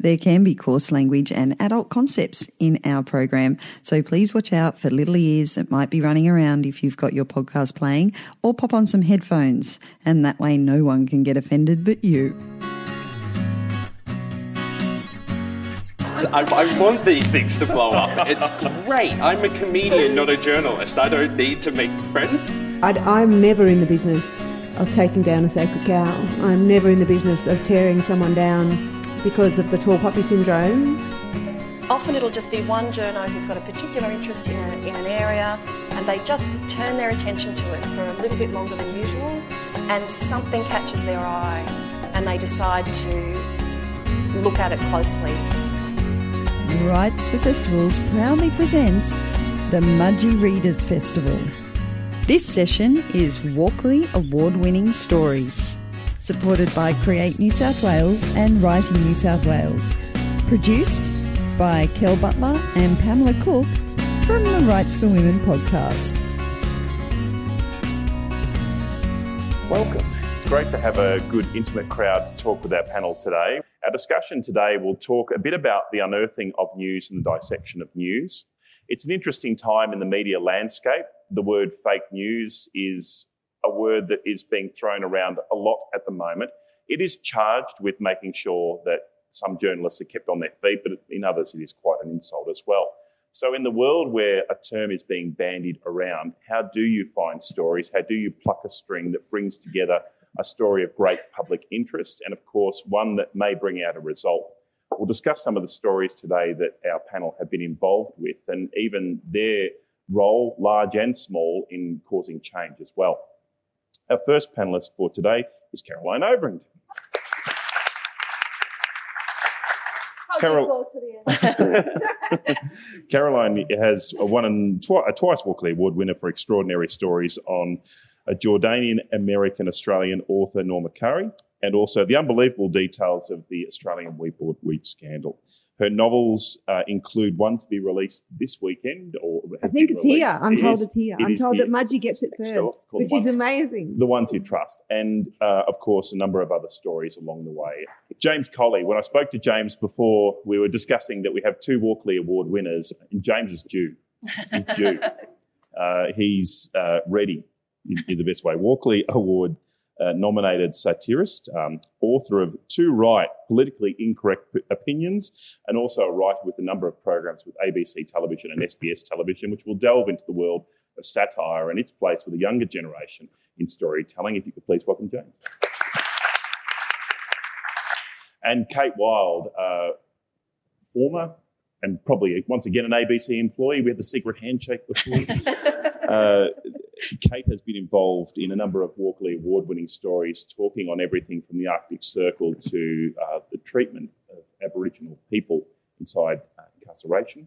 There can be coarse language and adult concepts in our program, so please watch out for little ears that might be running around if you've got your podcast playing, or pop on some headphones, and that way no one can get offended but you. I, I, want these things to blow up. It's great. I'm a comedian, not a journalist. I don't need to make friends. i am never in the business of taking down a sacred cow. I'm never in the business of tearing someone down because of the tall poppy syndrome. Often it'll just be one journo who's got a particular interest in, a, in an area and they just turn their attention to it for a little bit longer than usual and something catches their eye and they decide to look at it closely. Rights for Festivals proudly presents the Mudgee Readers Festival. This session is Walkley Award winning stories supported by Create New South Wales and Writing New South Wales. Produced by Kel Butler and Pamela Cook from the Writes4Women podcast. Welcome. It's great to have a good, intimate crowd to talk with our panel today. Our discussion today will talk a bit about the unearthing of news and the dissection of news. It's an interesting time in the media landscape. The word fake news is a word that is being thrown around a lot at the moment. It is charged with making sure that some journalists are kept on their feet, but in others, it is quite an insult as well. So, in the world where a term is being bandied around, how do you find stories? How do you pluck a string that brings together a story of great public interest and, of course, one that may bring out a result? We'll discuss some of the stories today that our panel have been involved with and even their role, large and small, in causing change as well. Our first panelist for today is Caroline Overington. Carol- Caroline has a one and twi- a twice Walkley Award winner for extraordinary stories on a Jordanian American Australian author Norma Khouri, and also the unbelievable details of the Australian wheat board wheat scandal. Her novels uh, include one to be released this weekend, or I think it's here. I'm it told is, it's here. It I'm told here. that Mudgee gets it first, which is amazing. The ones you trust, and uh, of course a number of other stories along the way. James Colley. When I spoke to James before, we were discussing that we have two Walkley Award winners, and James is due. He's due. uh, he's uh, ready in, in the best way. Walkley Award uh, nominated satirist, um, author of Two Right, Politically Incorrect Opinions, and also a writer with a number of programs with ABC Television and SBS Television, which will delve into the world of satire and its place with the younger generation in storytelling. If you could please welcome James. And Kate Wild, uh, former and probably once again an ABC employee. We had the secret handshake before. uh, Kate has been involved in a number of Walkley Award winning stories, talking on everything from the Arctic Circle to uh, the treatment of Aboriginal people inside uh, incarceration.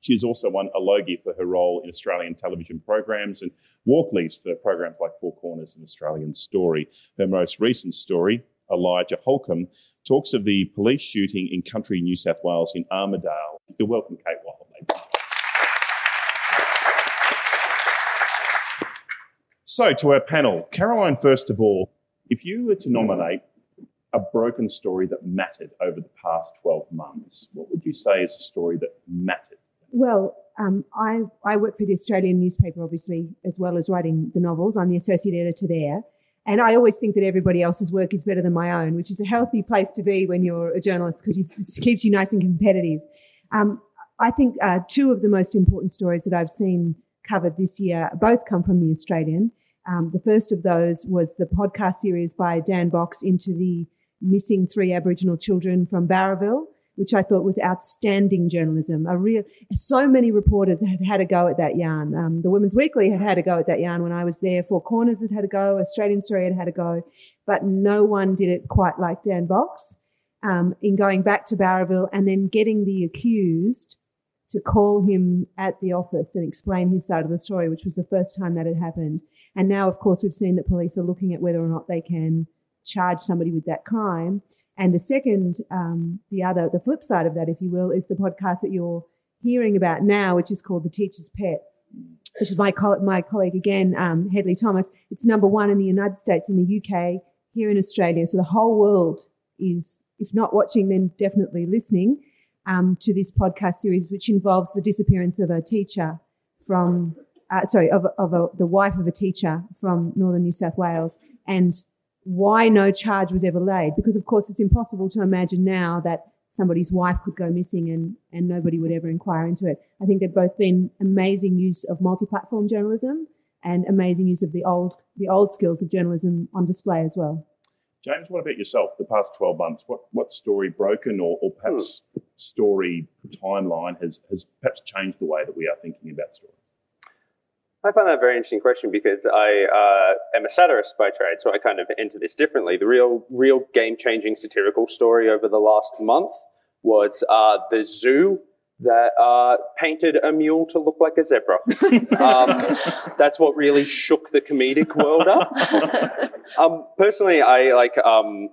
She's also won a Logie for her role in Australian television programs and Walkleys for programs like Four Corners and Australian Story. Her most recent story, Elijah Holcombe, talks of the police shooting in country New South Wales in Armidale. You're welcome, Kate Wild. So, to our panel, Caroline, first of all, if you were to nominate a broken story that mattered over the past 12 months, what would you say is a story that mattered? Well, um, I, I work for the Australian newspaper, obviously, as well as writing the novels. I'm the associate editor there. And I always think that everybody else's work is better than my own, which is a healthy place to be when you're a journalist because it keeps you nice and competitive. Um, I think uh, two of the most important stories that I've seen covered this year both come from the Australian. Um, the first of those was the podcast series by Dan Box into the missing three Aboriginal children from Bowraville, which I thought was outstanding journalism. A real, so many reporters had had a go at that yarn. Um, the Women's Weekly had had a go at that yarn when I was there. Four Corners had had a go. Australian Story had had a go, but no one did it quite like Dan Box. Um, in going back to Bowraville and then getting the accused to call him at the office and explain his side of the story, which was the first time that had happened. And now, of course, we've seen that police are looking at whether or not they can charge somebody with that crime. And the second, um, the other, the flip side of that, if you will, is the podcast that you're hearing about now, which is called The Teacher's Pet, which is my, my colleague again, um, Hedley Thomas. It's number one in the United States, in the UK, here in Australia. So the whole world is if not watching, then definitely listening um, to this podcast series, which involves the disappearance of a teacher from, uh, sorry, of, of a, the wife of a teacher from northern New South Wales, and why no charge was ever laid. Because, of course, it's impossible to imagine now that somebody's wife could go missing and, and nobody would ever inquire into it. I think they've both been amazing use of multi-platform journalism and amazing use of the old the old skills of journalism on display as well. James, what about yourself? The past 12 months, what, what story broken or, or perhaps hmm. story timeline has, has perhaps changed the way that we are thinking about story? I find that a very interesting question because I uh, am a satirist by trade, so I kind of enter this differently. The real, real game-changing satirical story over the last month was uh, the zoo that uh, painted a mule to look like a zebra. um, that's what really shook the comedic world up. Um, personally, I like. Um,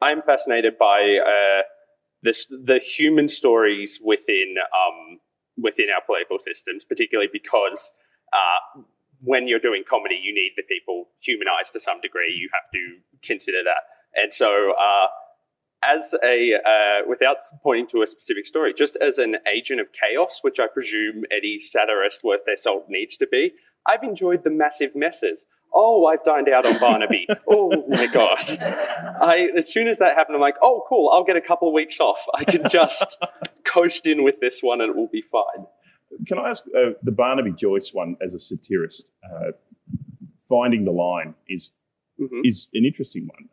I'm fascinated by uh, this, the human stories within um, within our political systems, particularly because uh, when you're doing comedy, you need the people humanized to some degree. You have to consider that, and so. Uh, as a, uh, without pointing to a specific story, just as an agent of chaos, which I presume any satirist worth their salt needs to be, I've enjoyed the massive messes. Oh, I've dined out on Barnaby. oh my god! I as soon as that happened, I'm like, oh, cool. I'll get a couple of weeks off. I can just coast in with this one, and it will be fine. Can I ask uh, the Barnaby Joyce one as a satirist? Uh, finding the line is mm-hmm. is an interesting one.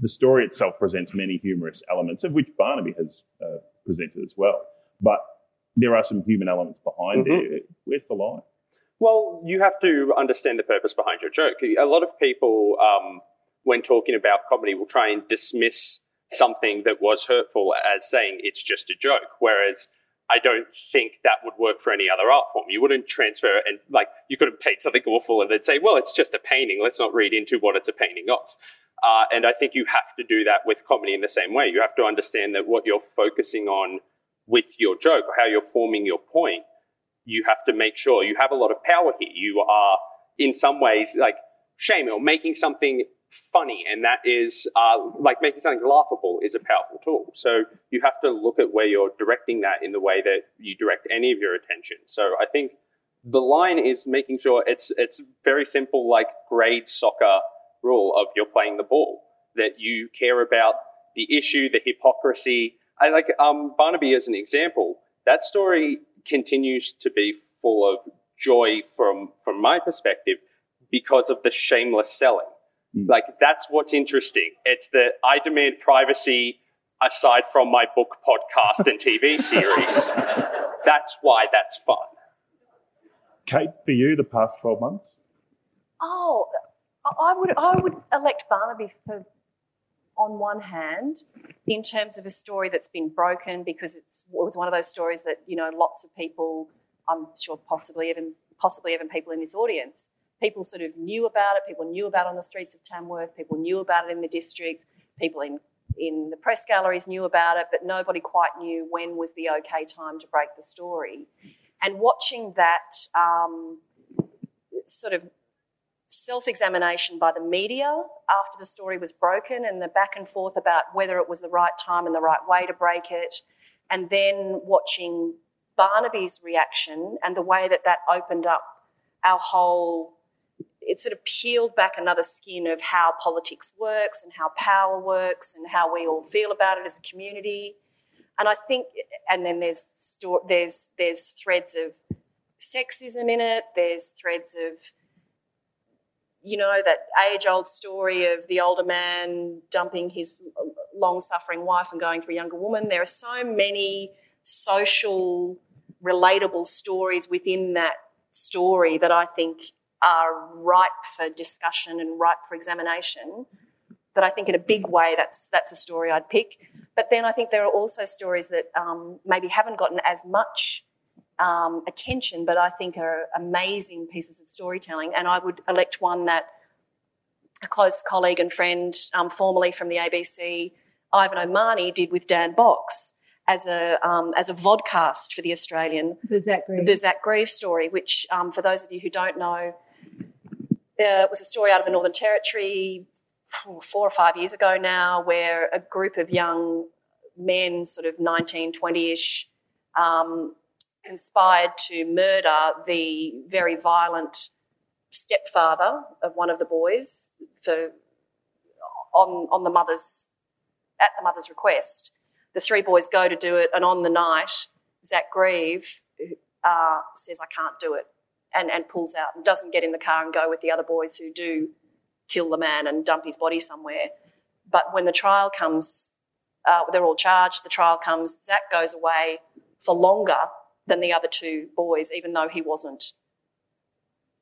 The story itself presents many humorous elements, of which Barnaby has uh, presented as well. But there are some human elements behind mm-hmm. it. Where's the line? Well, you have to understand the purpose behind your joke. A lot of people, um, when talking about comedy, will try and dismiss something that was hurtful as saying it's just a joke. Whereas I don't think that would work for any other art form. You wouldn't transfer and like you could have paid something awful and then say, well, it's just a painting. Let's not read into what it's a painting of. Uh, and I think you have to do that with comedy in the same way. You have to understand that what you're focusing on with your joke or how you're forming your point, you have to make sure you have a lot of power here. You are, in some ways, like shaming or making something funny, and that is uh, like making something laughable is a powerful tool. So you have to look at where you're directing that in the way that you direct any of your attention. So I think the line is making sure it's it's very simple, like grade soccer rule of you're playing the ball, that you care about the issue, the hypocrisy. I like um, Barnaby as an example. That story continues to be full of joy from from my perspective because of the shameless selling. Mm. Like that's what's interesting. It's that I demand privacy aside from my book, podcast, and TV series. that's why that's fun. Kate, for you, the past twelve months. Oh, I would I would elect Barnaby for on one hand, in terms of a story that's been broken because it's, it was one of those stories that you know lots of people, I'm sure possibly even possibly even people in this audience, people sort of knew about it. People knew about it on the streets of Tamworth. People knew about it in the districts. People in in the press galleries knew about it, but nobody quite knew when was the okay time to break the story. And watching that um, sort of self examination by the media after the story was broken and the back and forth about whether it was the right time and the right way to break it. And then watching Barnaby's reaction and the way that that opened up our whole, it sort of peeled back another skin of how politics works and how power works and how we all feel about it as a community. And I think, and then there's there's there's threads of sexism in it. There's threads of you know, that age old story of the older man dumping his long suffering wife and going for a younger woman. There are so many social, relatable stories within that story that I think are ripe for discussion and ripe for examination. That I think, in a big way, that's that's a story I'd pick. But then I think there are also stories that um, maybe haven't gotten as much um, attention, but I think are amazing pieces of storytelling. And I would elect one that a close colleague and friend, um, formerly from the ABC, Ivan O'Mahoney, did with Dan Box as a um, as a vodcast for the Australian. The Zach Grieve. The Zach Grieve story, which um, for those of you who don't know, uh, was a story out of the Northern Territory four or five years ago now, where a group of young men, sort of 19, 20 ish, um, conspired to murder the very violent stepfather of one of the boys for on on the mother's at the mother's request. The three boys go to do it, and on the night, Zach Grieve uh, says, "I can't do it," and and pulls out and doesn't get in the car and go with the other boys who do kill the man and dump his body somewhere. But when the trial comes, uh, they're all charged. The trial comes. Zach goes away for longer than the other two boys, even though he wasn't.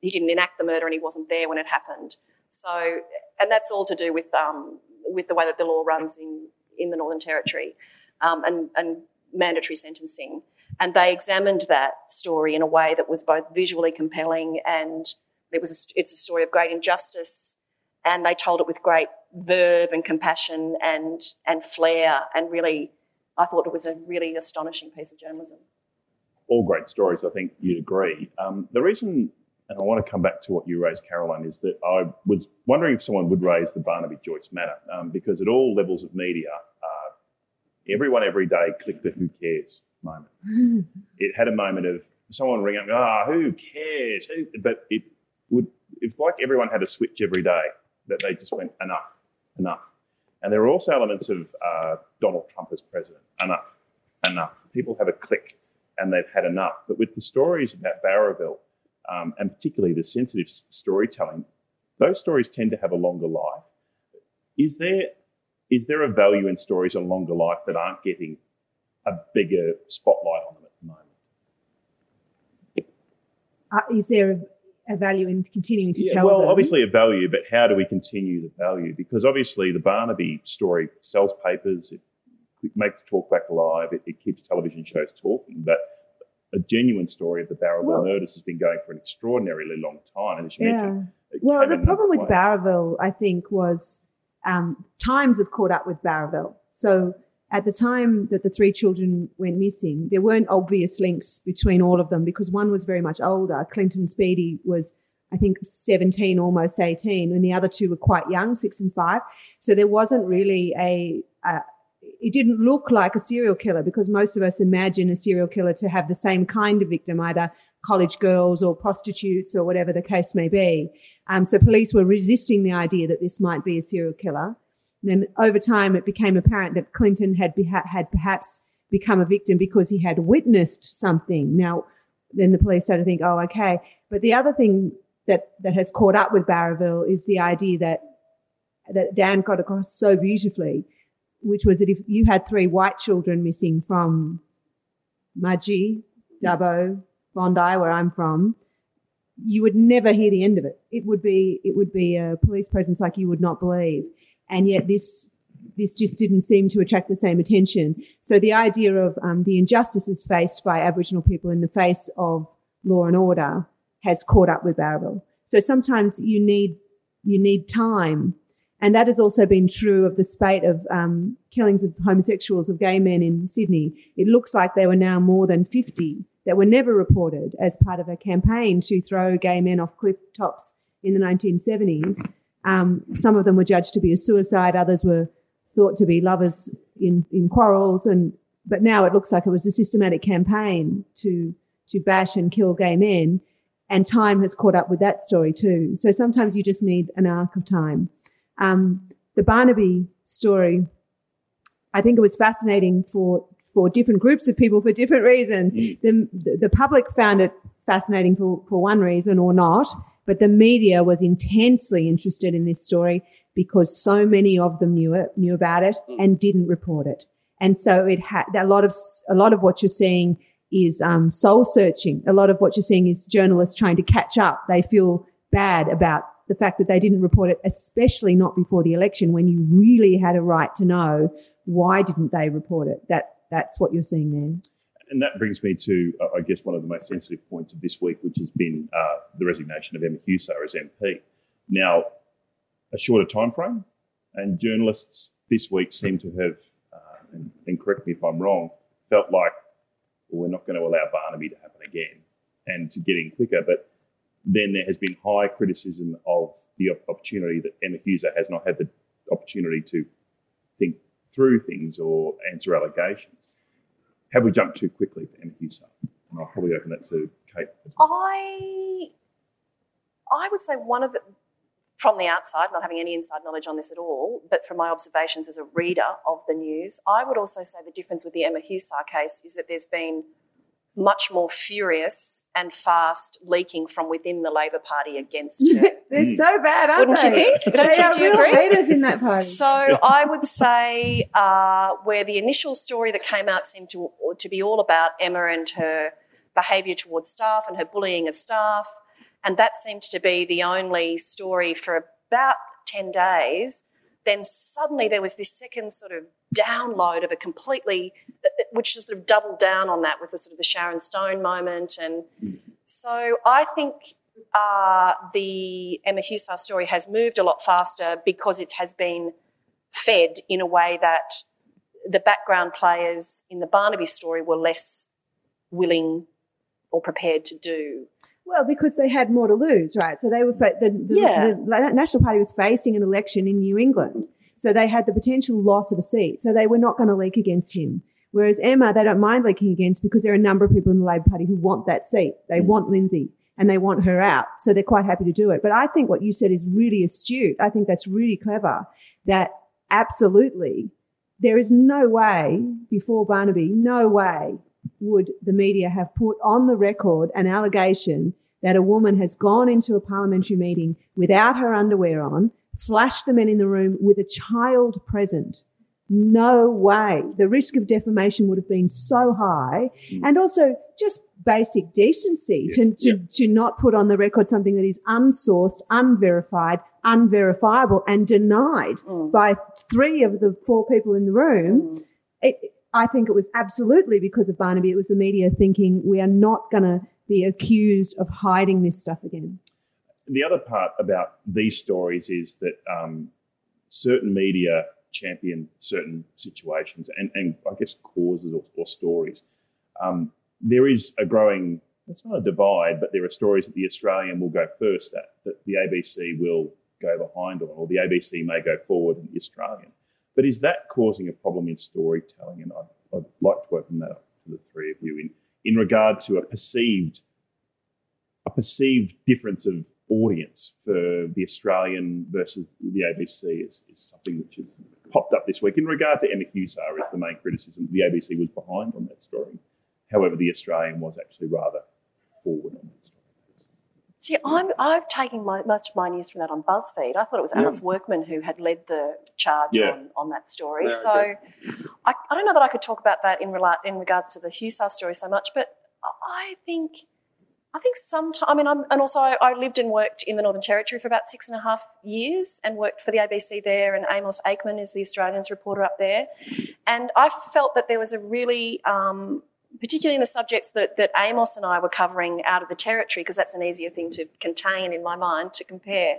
He didn't enact the murder and he wasn't there when it happened. So, and that's all to do with um, with the way that the law runs in in the Northern Territory, um, and and mandatory sentencing. And they examined that story in a way that was both visually compelling and it was a, it's a story of great injustice. And they told it with great verve and compassion and and flair. And really, I thought it was a really astonishing piece of journalism. All great stories, I think you'd agree. Um, the reason and I want to come back to what you raised, Caroline, is that I was wondering if someone would raise the Barnaby Joyce matter, um, because at all levels of media, uh, everyone every day clicked the who cares moment. it had a moment of someone ring up, ah, oh, who cares? But it would, it's like everyone had a switch every day that they just went, enough, enough. And there were also elements of uh, Donald Trump as president, enough, enough. People have a click and they've had enough. But with the stories about Bowraville, um, and particularly the sensitive storytelling, those stories tend to have a longer life. Is there is there a value in stories on longer life that aren't getting a bigger spotlight on them at the moment? Uh, is there a, a, value in continuing to yeah, tell well, them? obviously a value, but how do we continue the value? Because obviously the Barnaby story sells papers, it makes talkback alive, it, it keeps television shows talking, but a genuine story of the Bowraville well, murders has been going for an extraordinarily long time. And as you yeah. mentioned, well, the problem with Bowraville, I think, was um, times have caught up with Bowraville. So at the time that the three children went missing, there weren't obvious links between all of them because one was very much older. Clinton Speedy was, I think, 17, almost 18, and the other two were quite young, six and five. So there wasn't really a, a it didn't look like a serial killer because most of us imagine a serial killer to have the same kind of victim, either college girls or prostitutes or whatever the case may be. Um, so police were resisting the idea that this might be a serial killer. And then over time, it became apparent that Clinton had beha- had perhaps become a victim because he had witnessed something. Now, then the police started to think, oh, okay. But the other thing that that has caught up with Bowraville is the idea that that Dan got across so beautifully which was that if you had three white children missing from Mudgee, Dubbo, Bondi, where I'm from, you would never hear the end of it. It would be it would be a police presence like you would not believe, and yet this this just didn't seem to attract the same attention. So the idea of um, the injustices faced by Aboriginal people in the face of law and order has caught up with Bowraville. So sometimes you need you need time and that has also been true of the spate of um, killings of homosexuals, of gay men in Sydney. It looks like there were now more than 50 that were never reported as part of a campaign to throw gay men off cliff tops in the 1970s. Um, some of them were judged to be a suicide, others were thought to be lovers in, in quarrels. And, but now it looks like it was a systematic campaign to, to bash and kill gay men. And time has caught up with that story too. So sometimes you just need an arc of time. Um, the Barnaby story, I think it was fascinating for for different groups of people for different reasons. Mm. The, the public found it fascinating for, for one reason or not, but the media was intensely interested in this story because so many of them knew it, knew about it, mm. and didn't report it. And so it had a lot of a lot of what you're seeing is um, soul searching. A lot of what you're seeing is journalists trying to catch up. They feel bad about the fact that they didn't report it, especially not before the election when you really had a right to know why didn't they report it. That that's what you're seeing there. And that brings me to, uh, I guess, one of the most sensitive points of this week, which has been uh, the resignation of Emma Husar as MP. Now, a shorter time frame, and journalists this week seem to have, uh, and, and correct me if I'm wrong, felt like well, we're not going to allow Barnaby to happen again, and to get in quicker. But then there has been high criticism of the opportunity that Emma Husar has not had the opportunity to think through things or answer allegations. Have we jumped too quickly for Emma Husar? And I'll probably open that to Kate. I I would say one of the from the outside, not having any inside knowledge on this at all, but from my observations as a reader of the news, I would also say the difference with the Emma Husar case is that there's been much more furious and fast leaking from within the Labor Party against her. They're so bad, aren't Wouldn't you they? think? Don't They you- are do you real agree? haters in that party. So I would say uh, where the initial story that came out seemed to, to be all about Emma and her behaviour towards staff and her bullying of staff, and that seemed to be the only story for about 10 days, then suddenly there was this second sort of download of a completely, which just sort of doubled down on that with the sort of the Sharon Stone moment. And so I think uh, the Emma Husar story has moved a lot faster because it has been fed in a way that the background players in the Barnaby story were less willing or prepared to do. Well, because they had more to lose, right? So they were fa- the, the, Yeah. the National Party was facing an election in New England, so they had the potential loss of a seat. So they were not going to leak against him. Whereas Emma, they don't mind leaking against because there are a number of people in the Labor Party who want that seat. They mm. want Lindsay and they want her out, so they're quite happy to do it. But I think what you said is really astute. I think that's really clever. That absolutely, there is no way before Barnaby, no way would the media have put on the record an allegation that a woman has gone into a parliamentary meeting without her underwear on, flashed the men in the room with a child present. No way. The risk of defamation would have been so high. And also just basic decency Yes, to, to, yeah. to not put on the record something that is unsourced, unverified, unverifiable, and denied Mm. by three of the four people in the room it, I think it was absolutely because of Barnaby. It was the media thinking we are not going to be accused of hiding this stuff again. The other part about these stories is that um, certain media champion certain situations and, and I guess causes or, or stories. Um, there is a growing, it's not a divide, but there are stories that the Australian will go first at, that the ABC will go behind on, or the ABC may go forward in the Australian. But is that causing a problem in storytelling? And I'd, I'd like to open that up to the three of you in, in regard to a perceived a perceived difference of audience for the Australian versus the ABC is, is something which has popped up this week. In regard to Emma Husar, is the main criticism the ABC was behind on that story. However, the Australian was actually rather forward on that story. See, I'm, I've taken my, much of my news from that on BuzzFeed. I thought it was Yeah. Alice Workman who had led the charge Yeah. on, on that story. Yeah, so okay. I, I don't know that I could talk about that in, rela- in regards to the Husar story so much, but I think I think sometimes, I mean, I'm, and also I, I lived and worked in the Northern Territory for about six and a half years and worked for the ABC there. And Amos Aikman is the Australians reporter up there. And I felt that there was a really, um, particularly in the subjects that, that Amos and I were covering out of the Territory, because that's an easier thing to contain in my mind to compare.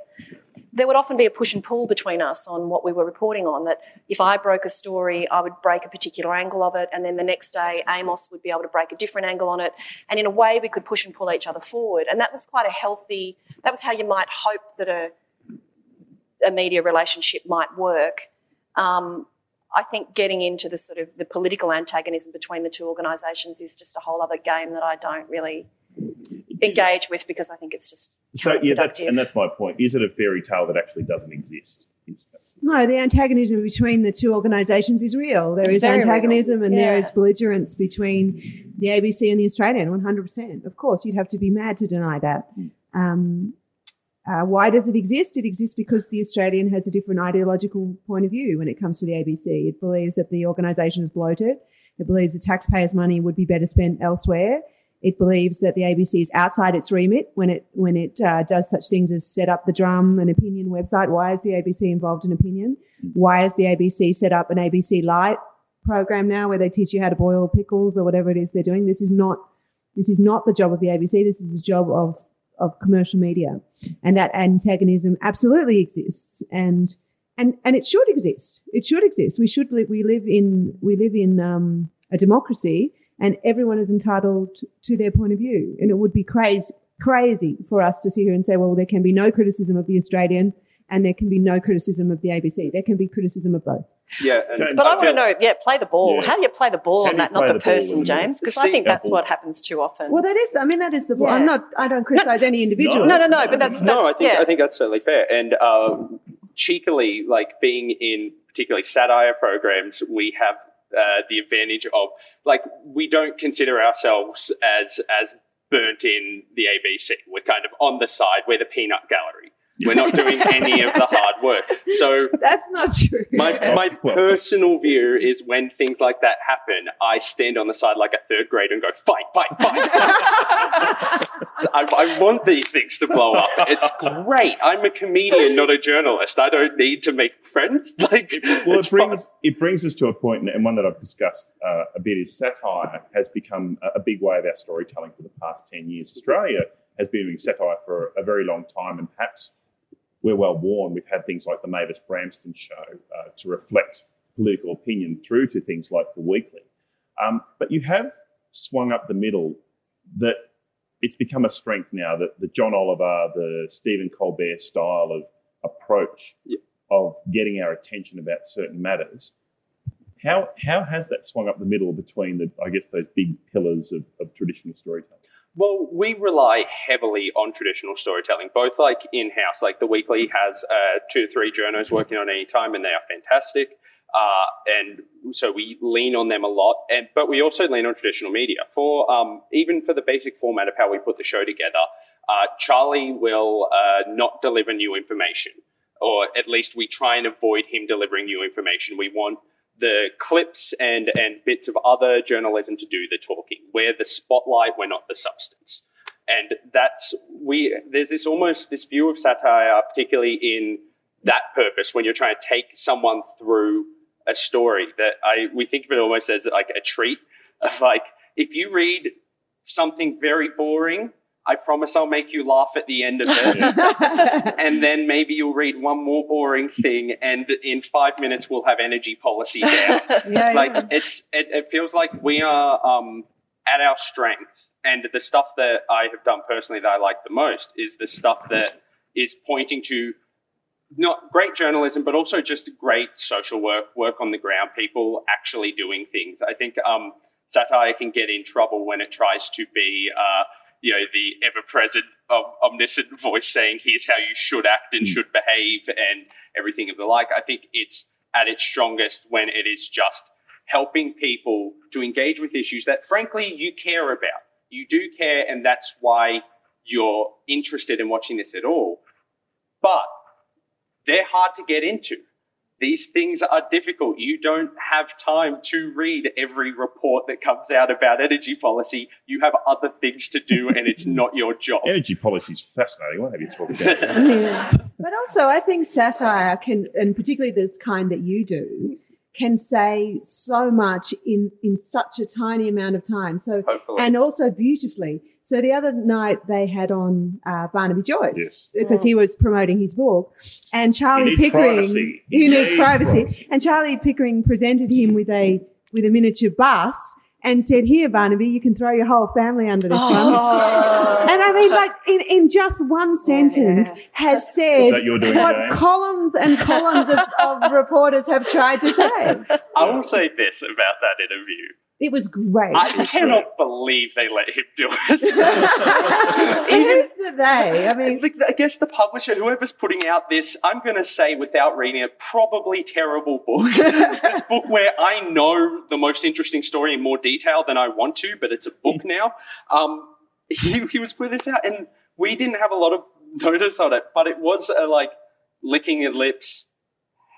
There would often be a push and pull between us on what we were reporting on. That if I broke a story, I would break a particular angle of it, and then the next day Amos would be able to break a different angle on it. And in a way, we could push and pull each other forward. And that was quite a healthy. That was how you might hope that a a media relationship might work. Um, I think getting into the sort of the political antagonism between the two organisations is just a whole other game that I don't really engage with because I think it's just So yeah, that's and that's my point. Is it a fairy tale that actually doesn't exist? No, the antagonism between the two organisations is real. There It's is very real. antagonism and there Yeah. is belligerence between the ABC and the Australian, 100%. Of course, you'd have to be mad to deny that. Um, uh, why does it exist? It exists because the Australian has a different ideological point of view when it comes to the ABC. It believes that the organisation is bloated. It believes the taxpayers' money would be better spent elsewhere. It believes that the ABC is outside its remit when it when it uh, does such things as set up the Drum and Opinion website. Why is the ABC involved in opinion? Why has the ABC set up an ABC Light program now where they teach you how to boil pickles or whatever it is they're doing? This is not this is not the job of the ABC. This is the job of of commercial media, and that antagonism absolutely exists, and and and it should exist. It should exist. We should live. We live in we live in um, a democracy, and everyone is entitled to their point of view. And it would be crazy crazy for us to sit here and say, well, there can be no criticism of the Australian and there can be no criticism of the ABC. There can be criticism of both. Yeah, and Don't- But I I want to know, yeah, play the ball. Yeah. How do you play the ball How on that, not the the person, when you- James? Because I think that's Apple. what happens too often. Well, that is. I mean, that is the. Yeah. I'm not. I don't criticise any individual. no, no, no, but that's, that's no, I think yeah. I think that's certainly fair. And uh, cheekily, like being in particularly satire programs, we have uh, the advantage of like we don't consider ourselves as as burnt in the ABC. We're kind of on the side. We're the peanut gallery. We're not doing any of the hard work. So That's not true. my my personal view is when things like that happen, I stand on the side like a third grader and go fight, fight, fight. So I, I want these things to blow up. It's great. I'm a comedian, not a journalist. I don't need to make friends. Like, Well, it's it brings it brings us to a point, and one that I've discussed uh, a bit is satire has become a, a big way of our storytelling for the past ten years. Australia has been doing satire for a very long time, and perhaps we're well worn. We've had things like the Mavis Bramston show uh, to reflect political opinion through to things like the Weekly. Um, but you have swung up the middle that it's become a strength now that the John Oliver, the Stephen Colbert style of approach of getting our attention about certain matters. How how has that swung up the middle between the I guess those big pillars of, of traditional storytelling? Well, we rely heavily on traditional storytelling, both like in house. Like the weekly has uh, two to three journos working on any time, and they are fantastic. Uh, and so we lean on them a lot. And but we also lean on traditional media for um, even for the basic format of how we put the show together. Uh, Charlie will uh, not deliver new information, or at least we try and avoid him delivering new information. We want the clips and and bits of other journalism to do the talking. We're the spotlight. We're not the substance. And that's we. There's this almost this view of satire, particularly in that purpose, when you're trying to take someone through a story. That I we think of it almost as like a treat. Of like if you read something very boring, I promise I'll make you laugh at the end of it and then maybe you'll read one more boring thing, and in five minutes we'll have energy policy down. yeah, like yeah. it's, it, it feels like we are um, at our strength, and the stuff that I have done personally that I like the most is the stuff that is pointing to not great journalism, but also just great social work, work on the ground, people actually doing things. I think um, satire can get in trouble when it tries to be, uh, you know, the ever-present, um, omniscient voice saying, "Here's how you should act and should behave," and everything of the like. I think it's at its strongest when it is just helping people to engage with issues that, frankly, you care about. You do care, and that's why you're interested in watching this at all. But they're hard to get into. These things are difficult. You don't have time to read every report that comes out about energy policy. You have other things to do, and it's not your job. Energy policy is fascinating. What have you talked about? Yeah. But also, I think satire can, and particularly this kind that you do, can say so much in in such a tiny amount of time. So Hopefully. and also beautifully. So the other night they had on uh, Barnaby Joyce Yes. because he was promoting his book, and Charlie needs Pickering. privacy. He He needs needs privacy. privacy. And Charlie Pickering presented him with a with a miniature bus and said, "Here, Barnaby, you can throw your whole family under this one." Oh. And I mean, like in, in just one sentence, Yeah. has said that doing, what Jane? columns and columns of, of reporters have tried to say. I will say this about that interview. It was great. I cannot believe they let him do it. And who's the they? I mean, Like, I guess the publisher, whoever's putting out this, I'm going to say without reading it, probably terrible book. this book where I know the most interesting story in more detail than I want to, but it's a book now. Um, he, he was putting this out, and we didn't have a lot of notice on it, but it was uh, like licking your lips.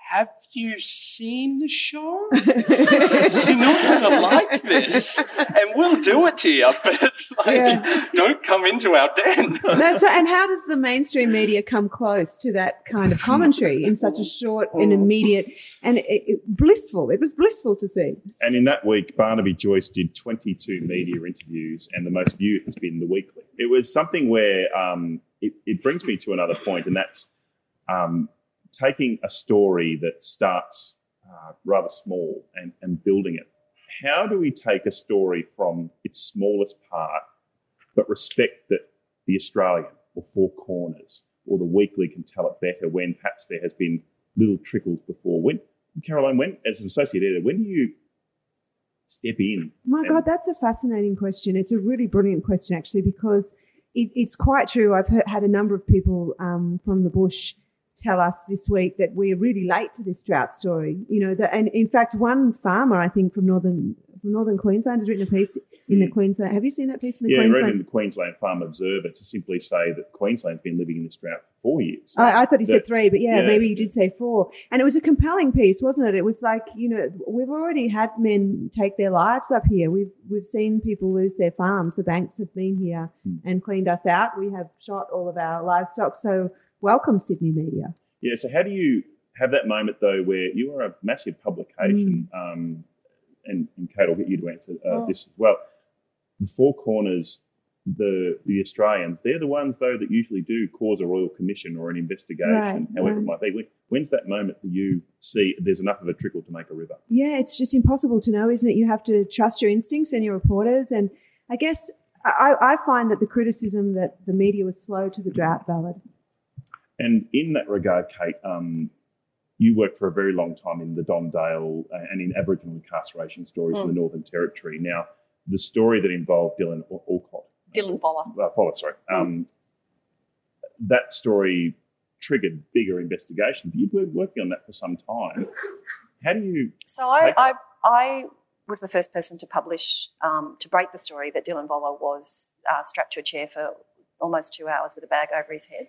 Have you seen the show? You're not going to like this, and we'll do it to you, but like, Yeah. don't come into our den. that's right. And how does the mainstream media come close to that kind of commentary in such a short and immediate and it, it, blissful? It was blissful to see. And in that week, Barnaby Joyce did 22 media interviews, and the most viewed has been the weekly. It was something where um, it, it brings me to another point, and that's um, taking a story that starts uh, rather small and, and building it. How do we take a story from its smallest part, but respect that the Australian or Four Corners or the weekly can tell it better when perhaps there has been little trickles before. When Caroline, when as an associate editor, when do you step in? My God, that's a fascinating question. It's a really brilliant question, actually, because it, it's quite true. I've heard, had a number of people um, from the bush tell us this week that we're really late to this drought story. You know, that, and in fact, one farmer, I think from northern from northern Queensland, has written a piece in the Queensland. Have you seen that piece in the yeah, read Queensland? in the Queensland Farm Observer to simply say that Queensland's been living in this drought for four years. I, I thought he said three, but yeah, yeah. maybe he did say four. And it was a compelling piece, wasn't it? It was like, you know, we've already had men take their lives up here. We've we've seen people lose their farms. The banks have been here Hmm. and cleaned us out. We have shot all of our livestock. So welcome, Sydney media. Yeah, so how do you have that moment though where you are a massive publication, um, and, and Kate, I'll get you to answer uh, Oh. this as well. The Four Corners, the the Australians, they're the ones though that usually do cause a royal commission or an investigation, Right, however right. it might be. When, when's that moment that you see there's enough of a trickle to make a river? Yeah, it's just impossible to know, isn't it? You have to trust your instincts and your reporters. And I guess I, I find that the criticism that the media was slow to the drought valid. And in that regard, Kate, um, you worked for a very long time in the Don Dale uh, and in Aboriginal incarceration stories in the Northern Territory. Now, the story that involved Dylan Al- Alcott, Dylan Voller. uh, Pollard, sorry, um, that story triggered bigger investigation. But you've been working on that for some time. How do you? So I, I, I was the first person to publish, um, to break the story that Dylan Voller was uh, strapped to a chair for almost two hours with a bag over his head.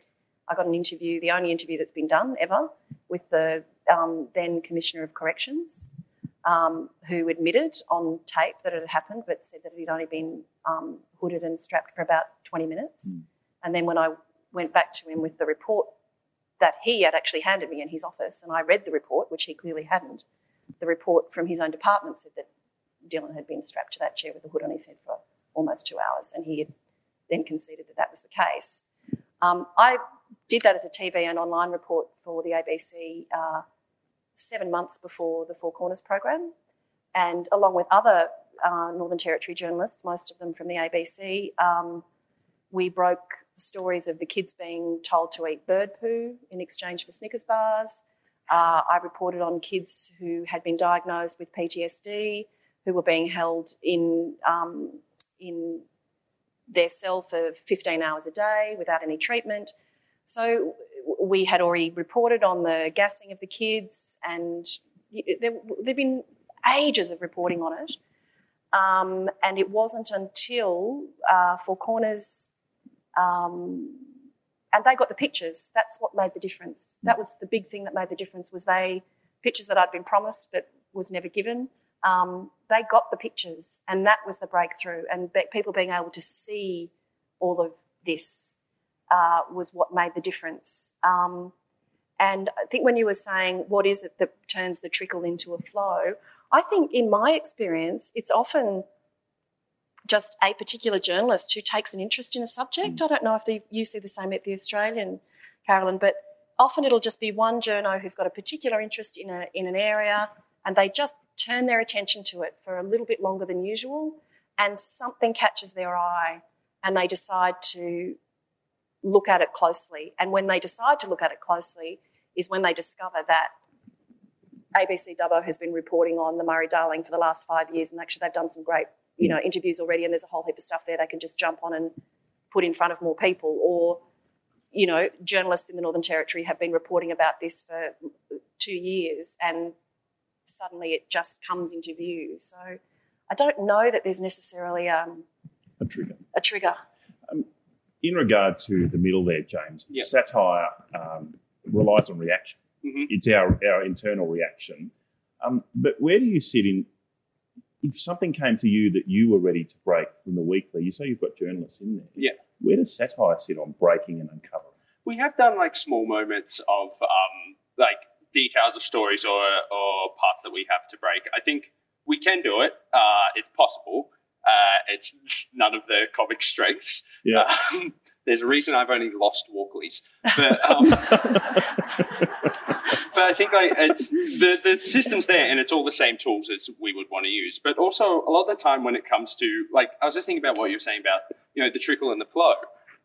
I got an interview, the only interview that's been done ever, with the um, then Commissioner of Corrections, um, who admitted on tape that it had happened, but said that he'd only been um, hooded and strapped for about 20 minutes. And then when I went back to him with the report that he had actually handed me in his office, and I read the report, which he clearly hadn't, the report from his own department said that Dylan had been strapped to that chair with a hood on his head for almost two hours, and he had then conceded that that was the case. Um, I did that as a TV and online report for the ABC uh, seven months before the Four Corners program, and along with other uh, Northern Territory journalists, most of them from the ABC, um, we broke stories of the kids being told to eat bird poo in exchange for Snickers bars. Uh, I reported on kids who had been diagnosed with PTSD, who were being held in um, in their cell for 15 hours a day without any treatment. So we had already reported on the gassing of the kids, and there there'd been ages of reporting on it. Um, and it wasn't until uh, Four Corners um, and they got the pictures. That's what made the difference. That was the big thing that made the difference. Was they pictures that I'd been promised but was never given. Um, they got the pictures, and that was the breakthrough. And be- people being able to see all of this uh, was what made the difference. Um, and I think when you were saying what is it that turns the trickle into a flow, I think in my experience, it's often just a particular journalist who takes an interest in a subject. I don't know if the, you see the same at the Australian, Carolyn, but often it'll just be one journo who's got a particular interest in, a, in an area and they just turn their attention to it for a little bit longer than usual and something catches their eye and they decide to look at it closely. And when they decide to look at it closely is when they discover that ABC Dubbo has been reporting on the Murray Darling for the last five years, and actually they've done some great, you know, interviews already, and there's a whole heap of stuff there they can just jump on and put in front of more people. Or, you know, journalists in the Northern Territory have been reporting about this for two years, and suddenly it just comes into view. So I don't know that there's necessarily um, A trigger. a trigger. In regard to the middle there, James, Yep. satire um, relies on reaction. Mhm. It's our, our internal reaction. Um, but where do you sit in? If something came to you that you were ready to break from the weekly, you say you've got journalists in there. Yeah. Where does satire sit on breaking and uncovering? we have done like small moments of um, like details of stories or or parts that we have to break. I think we can do it. Uh, it's possible. Uh, it's none of the comic strengths. Yeah. Um, there's a reason I've only lost Walkleys, but um, but I think like it's the the system's there and it's all the same tools as we would want to use. But also a lot of the time when it comes to like I was just thinking about what you were saying about you know the trickle and the flow.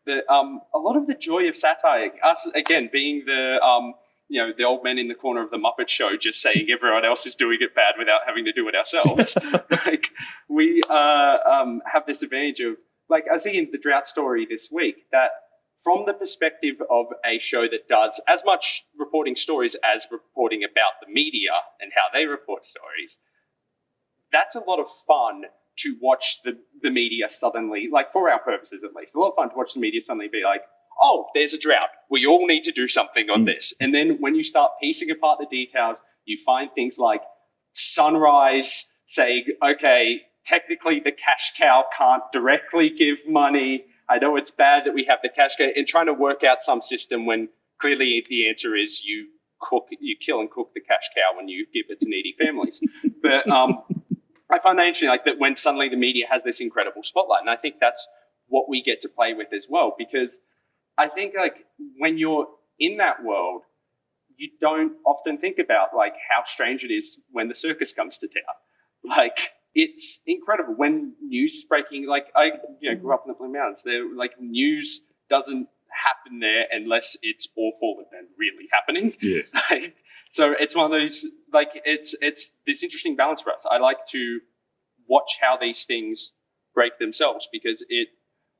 that um, a lot of the joy of satire, us again being the um, you know the old men in the corner of the Muppet Show, just saying everyone else is doing it bad without having to do it ourselves. like we uh, um, have this advantage of like I see in the drought story this week that from the perspective of a show that does as much reporting stories as reporting about the media and how they report stories, that's a lot of fun to watch the, the media suddenly, like for our purposes at least, a lot of fun to watch the media suddenly be like, oh, there's a drought. We all need to do something on mm. this. And then when you start piecing apart the details, you find things like Sunrise saying, okay, technically the cash cow can't directly give money. I know it's bad that we have the cash cow and trying to work out some system when clearly the answer is you cook, you kill and cook the cash cow when you give it to needy families. but um, I find that interesting, like that when suddenly the media has this incredible spotlight, and I think that's what we get to play with as well, because I think like when you're in that world, you don't often think about like how strange it is when the circus comes to town. Like it's incredible when news is breaking. Like I, you know, grew up in the Blue Mountains. There, like news doesn't happen there unless it's awful and then really happening. Yes. Like, so it's one of those like it's it's this interesting balance for us. I like to watch how these things break themselves because it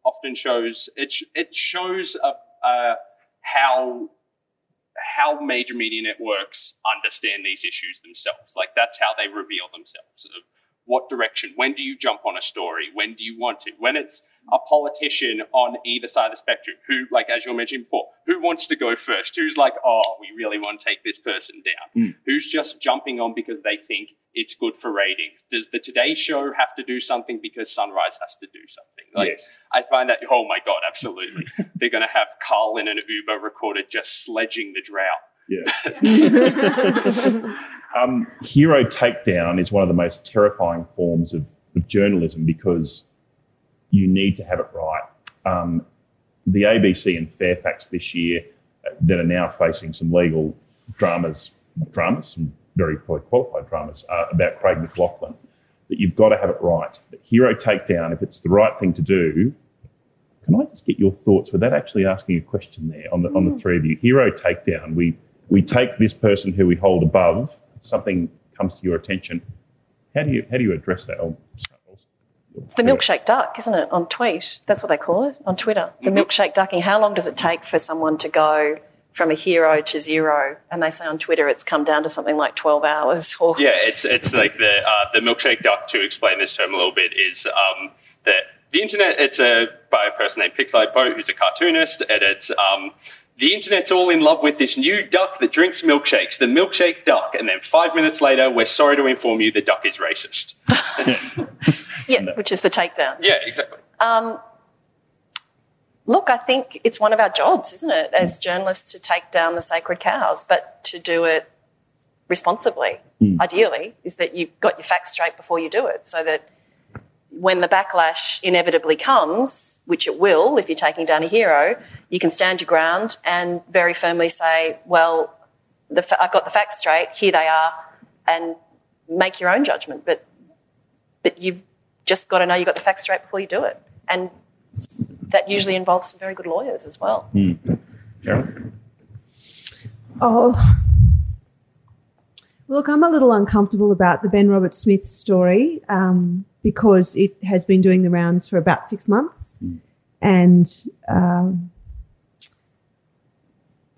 often shows it it shows a, a how how major media networks understand these issues themselves. Like that's how they reveal themselves. Of what direction? When do you jump on a story? When do you want to? When it's a politician on either side of the spectrum who, like as you mentioned before, who wants to go first? Who's like, oh, we really want to take this person down? Mm. Who's just jumping on because they think it's good for ratings? Does the Today Show have to do something because Sunrise has to do something? Like, Yes. I find that, oh my God, absolutely. They're going to have Karl in an Uber recorded just sledging the drought. Yeah. um, hero takedown is one of the most terrifying forms of, of journalism because you need to have it right. Um, the ABC and Fairfax this year uh, that are now facing some legal dramas, dramas, some very qualified dramas uh, about Craig McLachlan, that you've got to have it right. But hero takedown, if it's the right thing to do, can I just get your thoughts without actually asking a question there on the, on the three of you? Hero takedown, we, we take this person who we hold above, something comes to your attention. How do you, how do you address that? I'll start- I'll- It's the milkshake duck, isn't it? On tweet. That's what they call it on Twitter. The milkshake ducking. How long does it take for someone to go from a hero to zero? And they say on Twitter it's come down to something like 12 hours or Yeah, it's it's like the uh, the milkshake duck. To explain this term a little bit, is um, that the internet. It's a by a person named Pixelated Boat, who's a cartoonist, and it's um, the internet's all in love with this new duck that drinks milkshakes, the milkshake duck. And then five minutes later, we're sorry to inform you the duck is racist. Yeah, which is the takedown. yeah, exactly. Um, look, I think it's one of our jobs, isn't it, as journalists to take down the sacred cows, but to do it responsibly, hmm. ideally, is that you've got your facts straight before you do it so that when the backlash inevitably comes, which it will if you're taking down a hero, you can stand your ground and very firmly say, well, the, fa- I've got the facts straight, here they are, and make your own judgment. But, but you've just got to know you've got the facts straight before you do it. And that usually involves some very good lawyers as well. Karen? Oh, look, I'm a little uncomfortable about the Ben Roberts-Smith story um, because it has been doing the rounds for about six months. And um,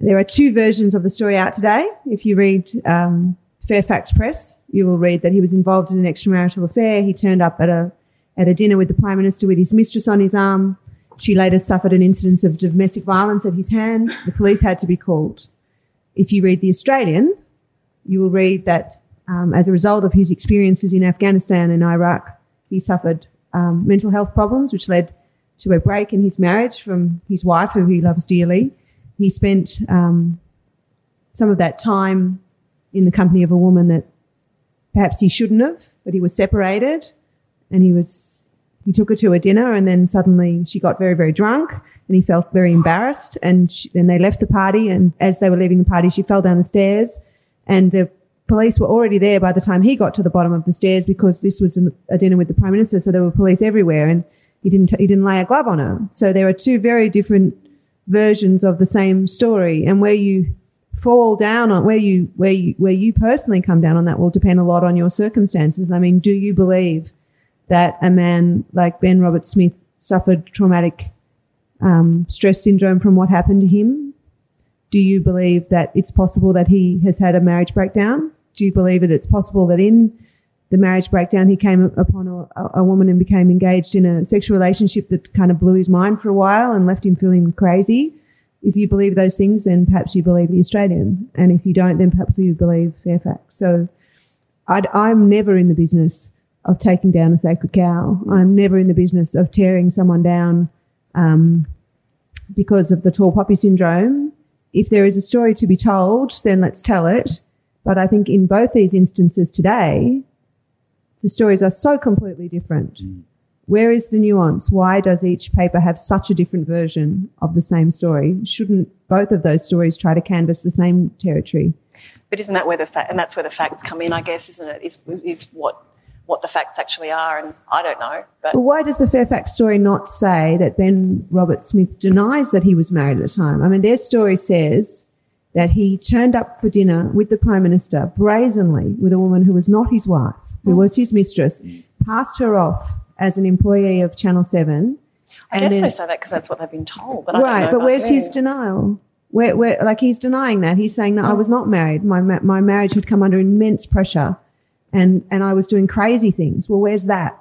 there are two versions of the story out today. If you read um, Fairfax Press, you will read that he was involved in an extramarital affair. He turned up at a at a dinner with the Prime Minister with his mistress on his arm. She later suffered an incident of domestic violence at his hands. The police had to be called. If you read The Australian, you will read that um, as a result of his experiences in Afghanistan and Iraq, he suffered um, mental health problems, which led to a break in his marriage from his wife, who he loves dearly. He spent um, some of that time in the company of a woman that perhaps he shouldn't have, but he was separated and he was he took her to a dinner and then suddenly she got very very drunk and he felt very embarrassed and then they left the party and as they were leaving the party she fell down the stairs and the police were already there by the time he got to the bottom of the stairs because this was an, a dinner with the prime minister so there were police everywhere and he didn't he didn't lay a glove on her. So there are two very different versions of the same story, and where you fall down on where you where you where you personally come down on that will depend a lot on your circumstances. I mean, do you believe that a man like Ben Roberts-Smith suffered traumatic um, stress syndrome from what happened to him? Do you believe that it's possible that he has had a marriage breakdown? Do you believe that it's possible that in the marriage breakdown he came upon a, a woman and became engaged in a sexual relationship that kind of blew his mind for a while and left him feeling crazy? if you believe those things, then perhaps you believe the Australian. And if you don't, then perhaps you believe Fairfax. So i am never in the business of taking down a sacred cow. I'm never in the business of tearing someone down um, because of the tall poppy syndrome. If there is a story to be told, then let's tell it. But I think in both these instances today, the stories are so completely different. Mm. Where is the nuance? Why does each paper have such a different version of the same story? Shouldn't both of those stories try to canvass the same territory? But isn't that where the fa- and that's where the facts come in? I guess, isn't it? Is is what what the facts actually are, and I don't know. But, but why does the Fairfax story not say that Ben Roberts-Smith denies that he was married at the time? I mean, their story says that he turned up for dinner with the Prime Minister brazenly with a woman who was not his wife, who was his mistress, passed her off as an employee of Channel 7. I guess then, they say that because that's what they've been told. But right, but where's his denial? Where, where, like he's denying that. He's saying that oh. I was not married. My, my marriage had come under immense pressure and, and I was doing crazy things. Well, where's that?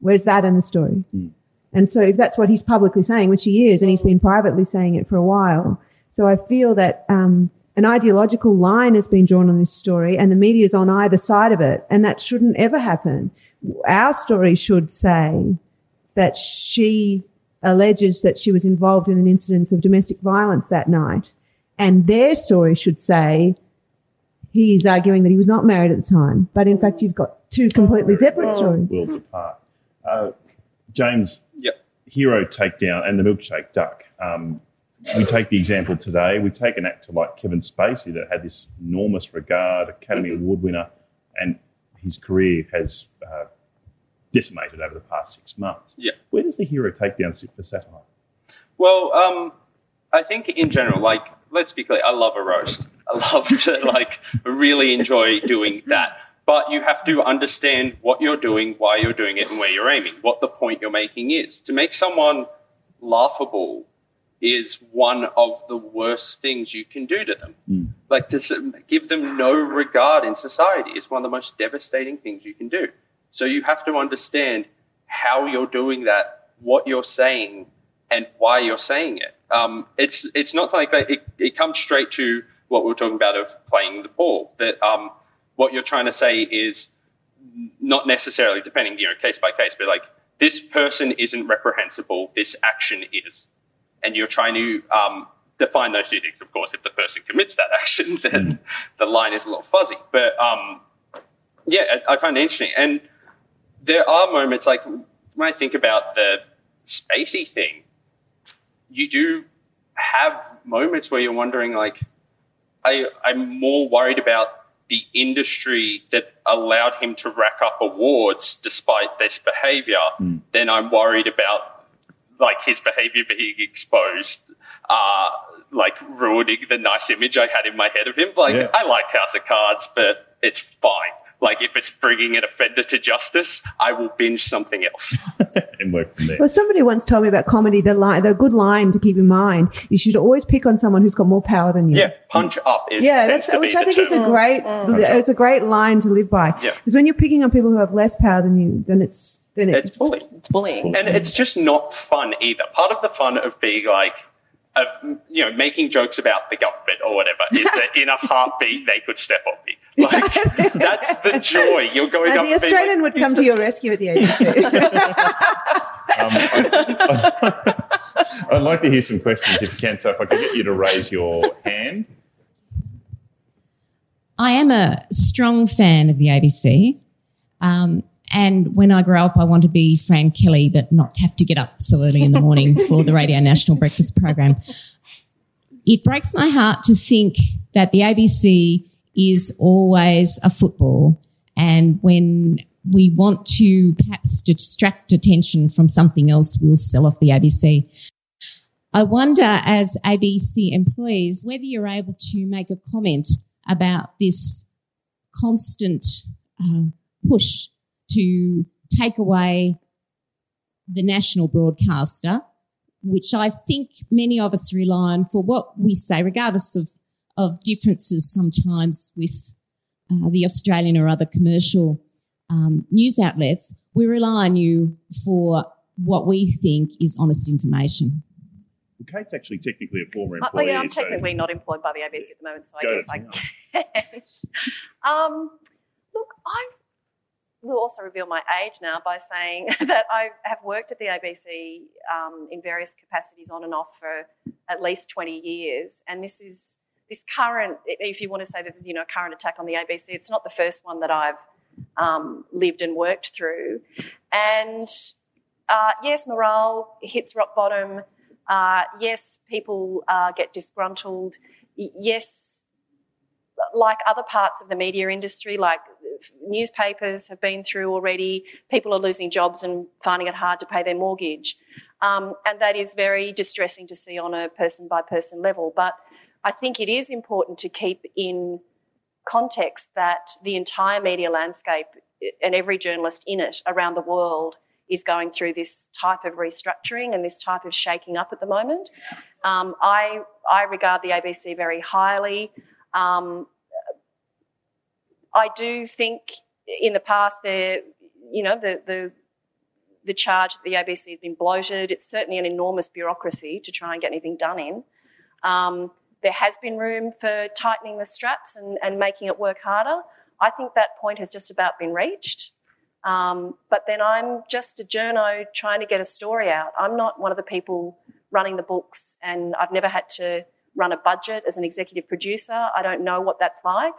Where's that in the story? Mm. And so if that's what he's publicly saying, which he is, and he's been privately saying it for a while. So I feel that, um, an ideological line has been drawn on this story and the media is on either side of it. And that shouldn't ever happen our story should say that she alleges that she was involved in an incident of domestic violence that night. And their story should say he's arguing that he was not married at the time. But in fact, you've got two completely separate stories. Worlds apart. Uh, James, yep. hero takedown and the milkshake duck. Um, we take the example today. We take an actor like Kevin Spacey that had this enormous regard, Academy Award winner, and his career has uh, decimated over the past six months. Yeah. Where does the hero takedown sit for satire? Well, um, I think in general, like, let's be clear, I love a roast. I love to, like, really enjoy doing that. But you have to understand what you're doing, why you're doing it, and where you're aiming, what the point you're making is. To make someone laughable is one of the worst things you can do to them. Mm. Like to give them no regard in society is one of the most devastating things you can do. So you have to understand how you're doing that, what you're saying, and why you're saying it. Um, it's it's not like that. It, it comes straight to what we are talking about of playing the ball. That um, what you're trying to say is not necessarily depending, you know, case by case, but like this person isn't reprehensible. This action is and you're trying to um, define those things. Of course, if the person commits that action, then mm. the line is a little fuzzy. But um, yeah, I find it interesting. And there are moments like when I think about the Spacey thing, you do have moments where you're wondering, like, I, I'm more worried about the industry that allowed him to rack up awards despite this behavior mm. than I'm worried about like his behavior being exposed, uh, like ruining the nice image I had in my head of him. Like, yeah. I liked House of Cards, but it's fine. Like, if it's bringing an offender to justice, I will binge something else. and work from there. Well, somebody once told me about comedy, the, line, the good line to keep in mind, you should always pick on someone who's got more power than you. Yeah, punch up is Yeah, that's, which I think is a great, it's a great line to live by. Yeah. Because when you're picking on people who have less power than you, then it's then it's, it's bullying. It's bullying, and it's just not fun either. Part of the fun of being like, of you know, making jokes about the government or whatever is that in a heartbeat they could step on me. Like that's the joy. You're going and up. The Australian like, would come to your rescue at the ABC. um, I'd, I'd like to hear some questions if you can. So if I could get you to raise your hand. I am a strong fan of the ABC. Um, and when I grow up, I want to be Fran Kelly, but not have to get up so early in the morning for the Radio National Breakfast Program. It breaks my heart to think that the ABC is always a football. And when we want to perhaps distract attention from something else, we'll sell off the ABC. I wonder, as ABC employees, whether you're able to make a comment about this constant uh, push to take away the national broadcaster, which I think many of us rely on for what we say, regardless of, of differences sometimes with uh, the Australian or other commercial um, news outlets. We rely on you for what we think is honest information. Well, Kate's actually technically a former Uh, employee. yeah, I'm so- technically not employed by the ABC at the moment, so I guess I can. um, look, I will also reveal my age now by saying that I have worked at the ABC um, in various capacities on and off for at least 20 years, and this is this current. If you want to say that there's you know a current attack on the ABC, it's not the first one that I've um, lived and worked through, and uh, yes, morale hits rock bottom. Uh, yes, people uh, get disgruntled. Yes, like other parts of the media industry, like newspapers have been through already, people are losing jobs and finding it hard to pay their mortgage. Um, and that is very distressing to see on a person by person level. But I think it is important to keep in context that the entire media landscape and every journalist in it around the world is going through this type of restructuring and this type of shaking up at the moment. Um, I, I regard the ABC very highly. Um, I do think in the past there, you know, the, the, the charge that the ABC has been bloated. It's certainly an enormous bureaucracy to try and get anything done in. Um, there has been room for tightening the straps and, and making it work harder. I think that point has just about been reached. Um, but then I'm just a journo trying to get a story out. I'm not one of the people running the books, and I've never had to run a budget as an executive producer. I don't know what that's like.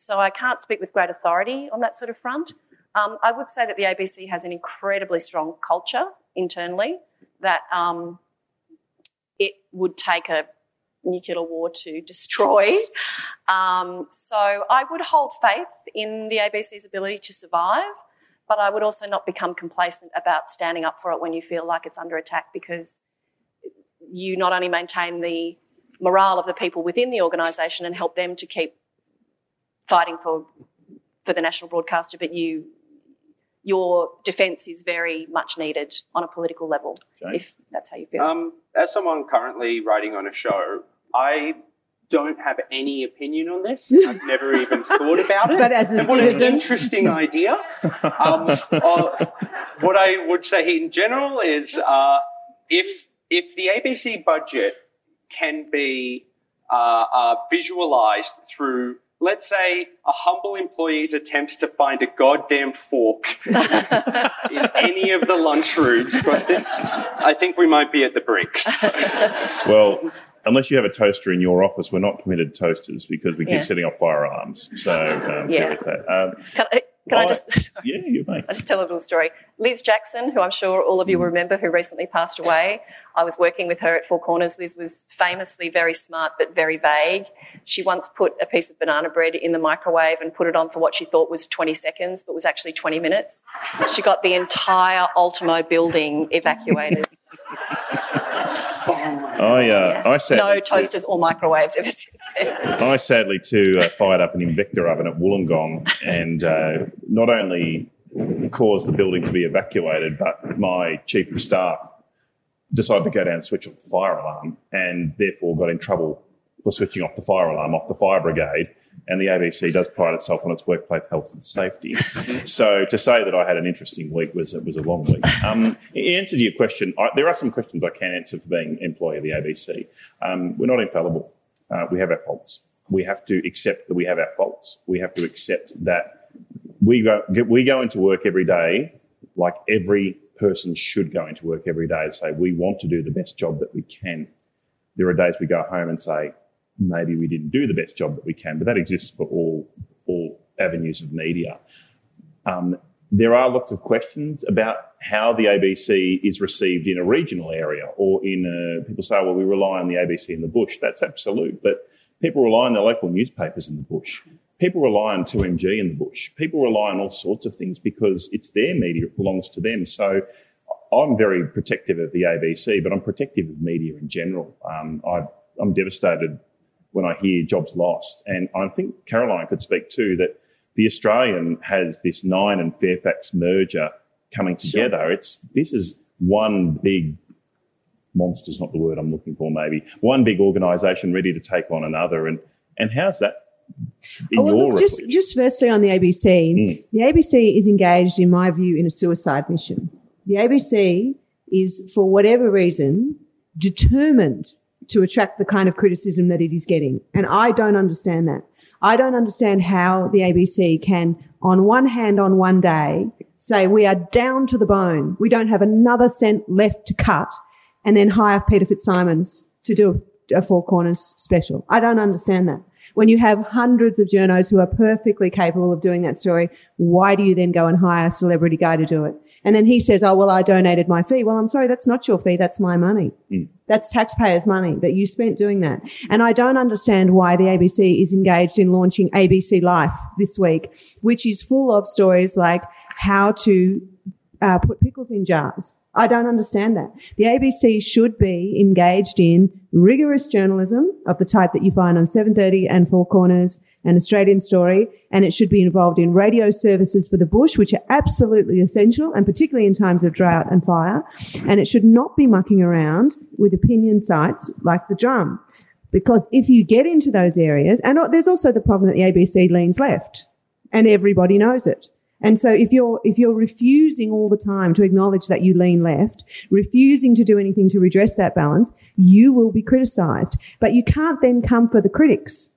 So I can't speak with great authority on that sort of front. Um, I would say that the ABC has an incredibly strong culture internally that um, it would take a nuclear war to destroy. Um, so I would hold faith in the ABC's ability to survive, but I would also not become complacent about standing up for it when you feel like it's under attack because you not only maintain the morale of the people within the organisation and help them to keep fighting for for the national broadcaster, but you your defence is very much needed on a political level, Okay. if that's how you feel. Um, as someone currently writing on a show, I don't have any opinion on this. I've never even thought about it. But as a and what an interesting idea. Um, uh, what I would say in general is uh, if if the ABC budget can be uh, uh, visualized through, let's say, a humble employee's attempts to find a goddamn fork in any of the lunchrooms, because I think we might be at the brink. Well, unless you have a toaster in your office, we're not permitted toasters because we keep Yeah. setting off firearms. So um, Yeah. there is that. Um, Can I, I just yeah, you may. I just tell a little story. Liz Jackson, who I'm sure all of you will remember, who recently passed away. I was working with her at Four Corners. Liz was famously very smart but very vague. She once put a piece of banana bread in the microwave and put it on for what she thought was 20 seconds, but was actually 20 minutes. She got the entire Ultimo building evacuated. I, uh, I sadly No toasters or microwaves ever since. I sadly too uh, fired up an Invector oven at Wollongong and uh, not only caused the building to be evacuated, but my chief of staff decided to go down and switch off the fire alarm and therefore got in trouble for switching off the fire alarm off the fire brigade. And the ABC does pride itself on its workplace health and safety. so to say that I had an interesting week was it was a long week. Um, in answer to your question, I, there are some questions I can answer for being employee of the ABC. Um, we're not infallible. Uh, we have our faults. We have to accept that we have our faults. We have to accept that we go we go into work every day like every person should go into work every day to say we want to do the best job that we can. There are days we go home and say maybe we didn't do the best job that we can, but that exists for all all avenues of media. Um, there are lots of questions about how the ABC is received in a regional area or in a, people say, well, we rely on the ABC in the bush. That's absolute, but people rely on their local newspapers in the bush. people rely on 2MG in the bush. People rely on all sorts of things because it's their media, it belongs to them. So I'm very protective of the ABC, but I'm protective of media in general. Um, I, I'm devastated when I hear jobs lost. And I think Caroline could speak too that the Australian has this Nine and Fairfax merger coming together. Sure. It's this is one big monster's not the word I'm looking for. Maybe one big organisation ready to take on another. And and how's that? Oh, well, look, just just firstly on the ABC, mm. the ABC is engaged, in my view, in a suicide mission. The ABC is, for whatever reason, determined to attract the kind of criticism that it is getting, and I don't understand that. I don't understand how the ABC can, on one hand, on one day, say we are down to the bone. We don't have another cent left to cut and then hire Peter Fitzsimons to do a Four Corners special. I don't understand that. When you have hundreds of journos who are perfectly capable of doing that story, why do you then go and hire a celebrity guy to do it? And then he says, Oh, well, I donated my fee. Well, I'm sorry, that's not your fee. That's my money. Mm. That's taxpayers' money that you spent doing that. And I don't understand why the ABC is engaged in launching ABC Life this week, which is full of stories like how to uh, put pickles in jars. I don't understand that. The ABC should be engaged in rigorous journalism of the type that you find on 730 and Four Corners and Australian Story, and it should be involved in radio services for the bush, which are absolutely essential, and particularly in times of drought and fire. And it should not be mucking around with opinion sites like the Drum. Because if you get into those areas, and there's also the problem that the ABC leans left, and everybody knows it. And so if you're, if you're refusing all the time to acknowledge that you lean left, refusing to do anything to redress that balance, you will be criticized. But you can't then come for the critics.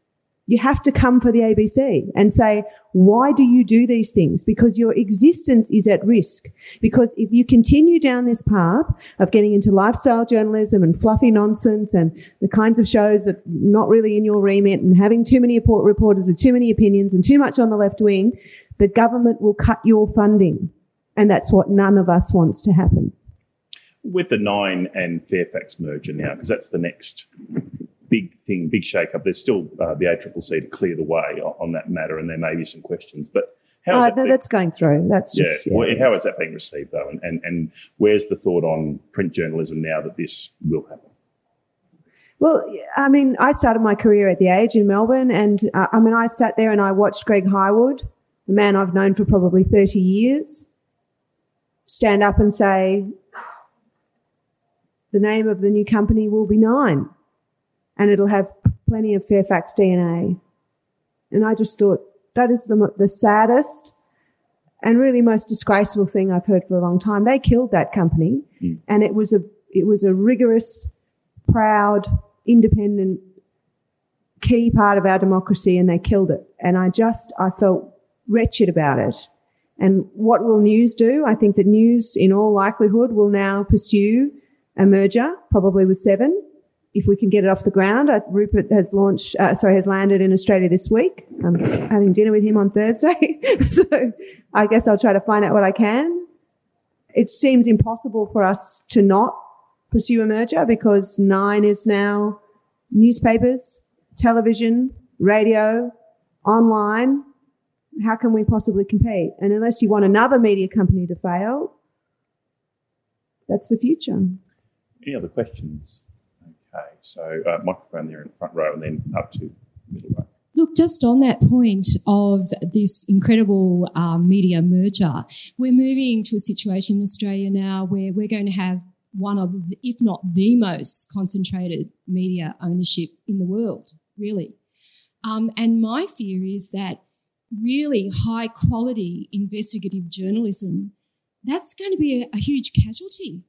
You have to come for the ABC and say, why do you do these things? Because your existence is at risk. Because if you continue down this path of getting into lifestyle journalism and fluffy nonsense and the kinds of shows that not really in your remit and having too many reporters with too many opinions and too much on the left wing, the government will cut your funding. And that's what none of us wants to happen. With the Nine and Fairfax merger now, because that's the next big thing, big shake-up, there's still uh, the ACCC to clear the way on, that matter, and there may be some questions. But how uh, that no, that's going through. That's just yeah. yeah. How is that being received though? And, and and where's the thought on print journalism now that this will happen? Well, I mean, I started my career at the Age in Melbourne, and uh, I mean, I sat there and I watched Greg Hywood a man I've known for probably 30 years, stand up and say, the name of the new company will be Nine and it'll have plenty of Fairfax DNA. And I just thought that is the, the saddest and really most disgraceful thing I've heard for a long time. They killed that company mm. and it was a, it was a rigorous, proud, independent key part of our democracy and they killed it. And I just, I felt wretched about it. And what will News do? I think that News, in all likelihood, will now pursue a merger, probably with Seven, if we can get it off the ground. Uh, Rupert has launched, uh, sorry, has landed in Australia this week. I'm having dinner with him on Thursday, so I guess I'll try to find out what I can. It seems impossible for us to not pursue a merger because Nine is now newspapers, television, radio, online, how can we possibly compete? And unless you want another media company to fail, that's the future. Any other questions? So uh, microphone there in the front row and then up to middle row. Look, just on that point of this incredible um, media merger, we're moving to a situation in Australia now where we're going to have one of, the, if not the most concentrated media ownership in the world, really. Um, and my fear is that really high quality investigative journalism, that's going to be a, a huge casualty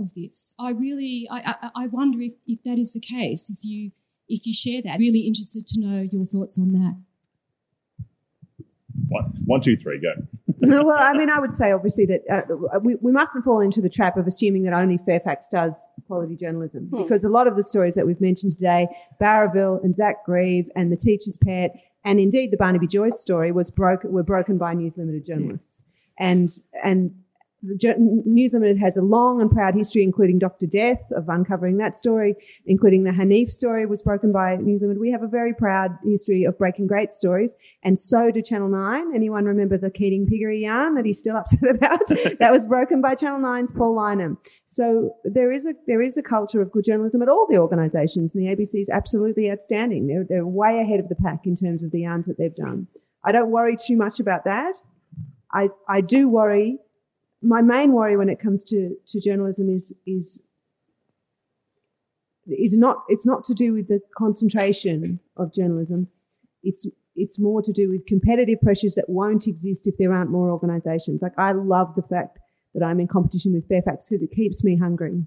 of this. I really, I, I, I wonder if, if that is the case. If you, if you share that, really interested to know your thoughts on that. One, one, two, three, go. no, well, I mean, I would say obviously that uh, we, we mustn't fall into the trap of assuming that only Fairfax does quality journalism hmm. because a lot of the stories that we've mentioned today, Bowraville and Zach Greve and the teacher's pet and indeed, the Barnaby Joyce story was broken, were broken by News Limited journalists. And, and the News Limited has a long and proud history, including Dr. Death, of uncovering that story, including the Haneef story was broken by News Limited. We have a very proud history of breaking great stories, and so do Channel 9. Anyone remember the Keating Piggery yarn that he's still upset about? that was broken by Channel 9's Paul Lyneham. So there is a there is a culture of good journalism at all the organisations, and the ABC is absolutely outstanding. They're, they're way ahead of the pack in terms of the yarns that they've done. I don't worry too much about that. I, I do worry my main worry when it comes to, to journalism is is is not it's not to do with the concentration of journalism. It's it's more to do with competitive pressures that won't exist if there aren't more organisations. Like I love the fact that I'm in competition with Fairfax because it keeps me hungry.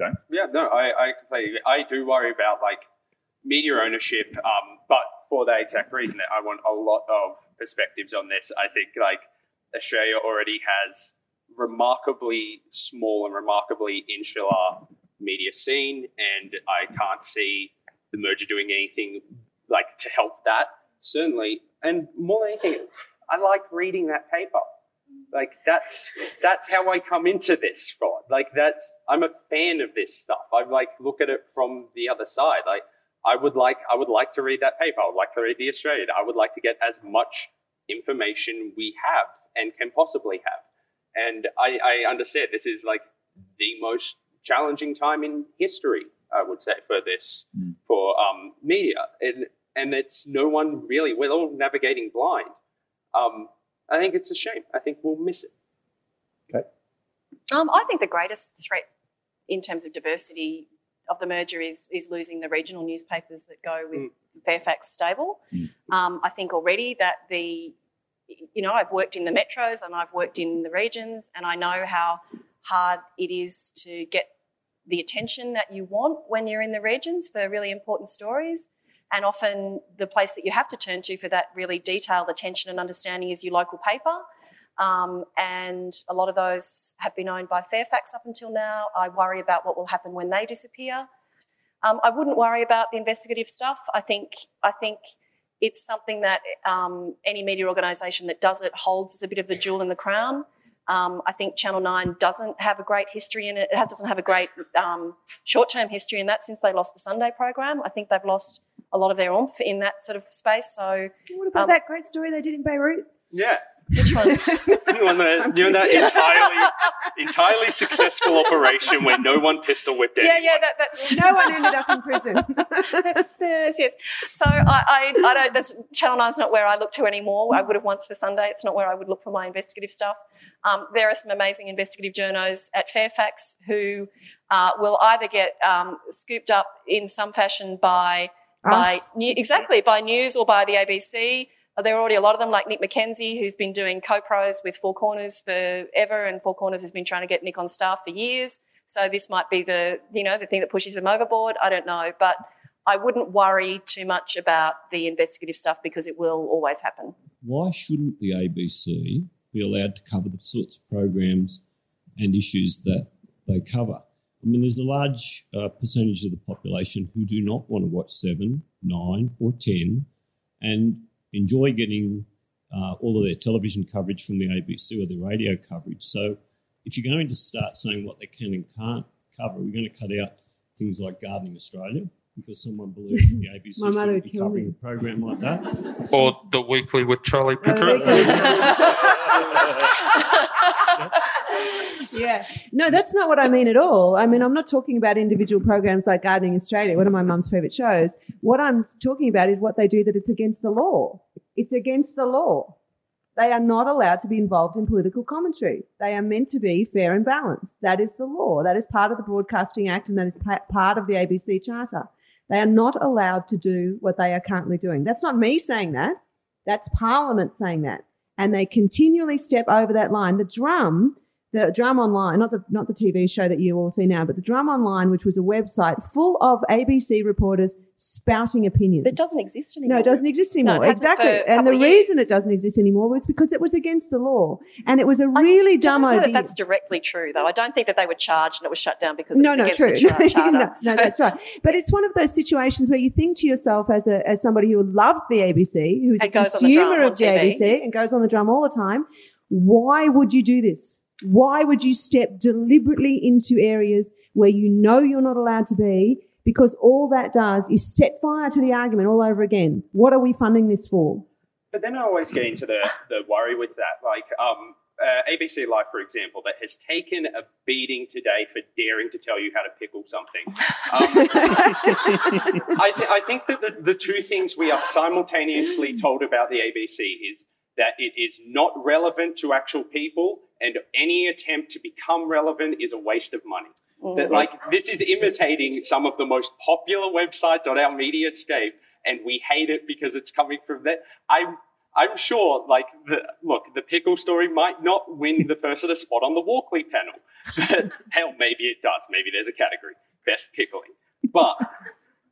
Okay. Yeah, no, I, I completely. I do worry about like media ownership, um, but for that exact reason, that I want a lot of perspectives on this. I think like Australia already has remarkably small and remarkably insular media scene, and I can't see the merger doing anything like to help that. Certainly, and more than anything, I like reading that paper. Like that's that's how I come into this, right? Like that's I'm a fan of this stuff. I like look at it from the other side. Like I would like I would like to read that paper. I would like to read the Australian. I would like to get as much information we have and can possibly have. And I, I understand this is like the most challenging time in history, I would say, for this, mm. for um, media. And, and it's no one really, we're all navigating blind. Um, I think it's a shame. I think we'll miss it. Okay. Um, I think the greatest threat in terms of diversity of the merger is is losing the regional newspapers that go with mm. Fairfax stable. Mm. Um, I think already that the you know, I've worked in the metros and I've worked in the regions, and I know how hard it is to get the attention that you want when you're in the regions for really important stories. And often the place that you have to turn to for that really detailed attention and understanding is your local paper. Um, and a lot of those have been owned by Fairfax up until now. I worry about what will happen when they disappear. Um, I wouldn't worry about the investigative stuff. I think I think it's something that um, any media organisation that does it holds as a bit of the jewel in the crown. Um, I think Channel 9 doesn't have a great history in it. It doesn't have a great um, short term history in that since they lost the Sunday program. I think they've lost a lot of their oomph in that sort of space. So, what about um, that great story they did in Beirut? Yeah. Which one? you know, that, you know that entirely, entirely successful operation where no one pistol whipped anyone. Yeah, yeah, that, that's no one ended up in prison. that's, yes, yes. So I, I, I don't. That's, Channel Nine's not where I look to anymore. I would have once for Sunday. It's not where I would look for my investigative stuff. Um, there are some amazing investigative journos at Fairfax who uh, will either get um, scooped up in some fashion by Us. by new, exactly by news or by the ABC there are already a lot of them, like Nick McKenzie, who's been doing co-pros with Four Corners forever, and Four Corners has been trying to get Nick on staff for years. So this might be the, you know, the thing that pushes them overboard. I don't know, but I wouldn't worry too much about the investigative stuff because it will always happen. Why shouldn't the ABC be allowed to cover the sorts of programs and issues that they cover? I mean, there's a large uh, percentage of the population who do not want to watch seven, nine, or ten, and enjoy getting uh, all of their television coverage from the ABC or the radio coverage. So if you're going to start saying what they can and can't cover, we're going to cut out things like Gardening Australia because someone believes that the ABC should be covering me. a program like that. Or The Weekly with Charlie Pickering. yeah. No, that's not what I mean at all. I mean, I'm not talking about individual programs like Gardening Australia, one of my mum's favourite shows. What I'm talking about is what they do that it's against the law. It's against the law. They are not allowed to be involved in political commentary. They are meant to be fair and balanced. That is the law. That is part of the Broadcasting Act and that is part of the ABC Charter. They are not allowed to do what they are currently doing. That's not me saying that. That's Parliament saying that. And they continually step over that line. The drum the Drum Online, not the not the TV show that you all see now, but the Drum Online, which was a website full of ABC reporters spouting opinions. But it doesn't exist anymore. No, it doesn't exist anymore. No, exactly. And the reason it doesn't exist anymore was because it was against the law. And it was a really I dumb idea. That that's directly true, though. I don't think that they were charged and it was shut down because no, no, true. Char- no, no, that's right. But it's one of those situations where you think to yourself as a as somebody who loves the ABC, who's and a consumer of the ABC and goes on the drum all the time, why would you do this? Why would you step deliberately into areas where you know you're not allowed to be? Because all that does is set fire to the argument all over again. What are we funding this for? But then I always get into the, the worry with that. Like, um, uh, ABC Life, for example, that has taken a beating today for daring to tell you how to pickle something. Um, I, th- I, think that the, the two things we are simultaneously told about the ABC is that it is not relevant to actual people, and any attempt to become relevant is a waste of money. Mm-hmm. That like this is imitating some of the most popular websites on our media scape, and we hate it because it's coming from there. I'm I'm sure, like, the, look, the pickle story might not win the person a spot on the Walkley panel. But hell, maybe it does. Maybe there's a category, best pickling. But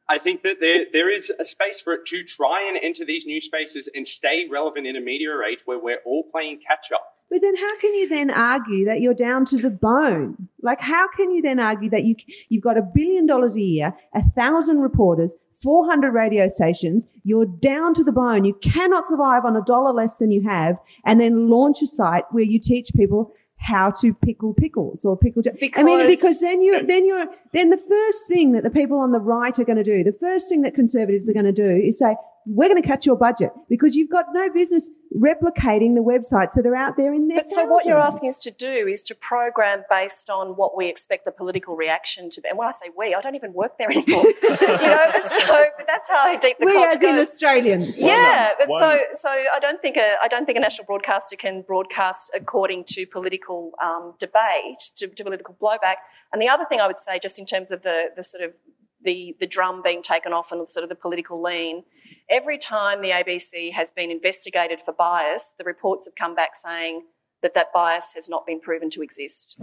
I think that there, there is a space for it to try and enter these new spaces and stay relevant in a media age where we're all playing catch up. But then, how can you then argue that you're down to the bone? Like, how can you then argue that you you've got a billion dollars a year, a thousand reporters, 400 radio stations, you're down to the bone. You cannot survive on a dollar less than you have, and then launch a site where you teach people how to pickle pickles or pickle. Because I mean, because then you then you're then the first thing that the people on the right are going to do, the first thing that conservatives are going to do is say, we're going to cut your budget because you've got no business replicating the websites that are out there in there. But so what you're asking us to do is to program based on what we expect the political reaction to be. And when I say we, I don't even work there anymore. you know, but so but that's how deep the we culture as in Australians. Yeah, but so so I don't think a I don't think a national broadcaster can broadcast according to political um, debate to, to political blowback. And the other thing I would say, just in terms of the the sort of the the drum being taken off and sort of the political lean Every time the ABC has been investigated for bias, the reports have come back saying that that bias has not been proven to exist.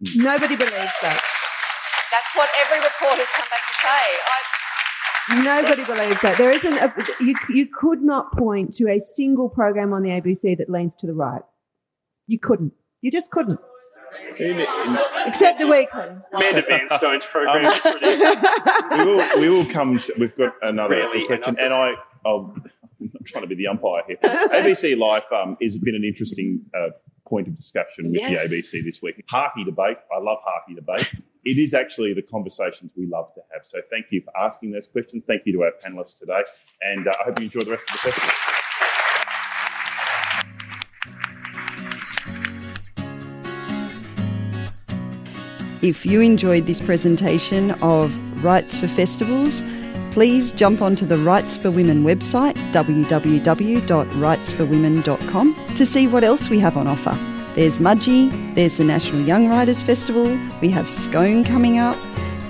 Nobody believes that. That's what every report has come back to say. I, Nobody believes that. There isn't a, you, you could not point to a single program on the ABC that leans to the right. You couldn't. You just couldn't. Except the weekly. Amanda Vanstone's program is pretty. we will, we will come to, we've got another really question, and I, I'll, I'm trying to be the umpire here. ABC Life um, has been an interesting uh, point of discussion with yeah. the ABC this week. Hearty debate. I love hearty debate. It is actually the conversations we love to have. So thank you for asking those questions. Thank you to our panelists today, and uh, I hope you enjoy the rest of the festival. If you enjoyed this presentation of Writes4Festivals, please jump onto the Writes4Women website, www.rightsforwomen.com, to see what else we have on offer. There's Mudgee, there's the National Young Writers Festival, we have Scone coming up,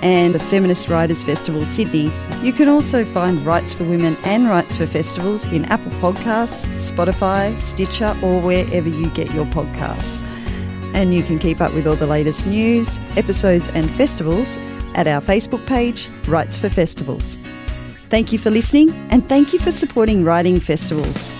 and the Feminist Writers Festival Sydney. You can also find Writes4Women and Writes4Festivals in Apple Podcasts, Spotify, Stitcher, or wherever you get your podcasts and you can keep up with all the latest news, episodes, and festivals at our Facebook page, Writes4Festivals. Thank you for listening, and thank you for supporting writing festivals.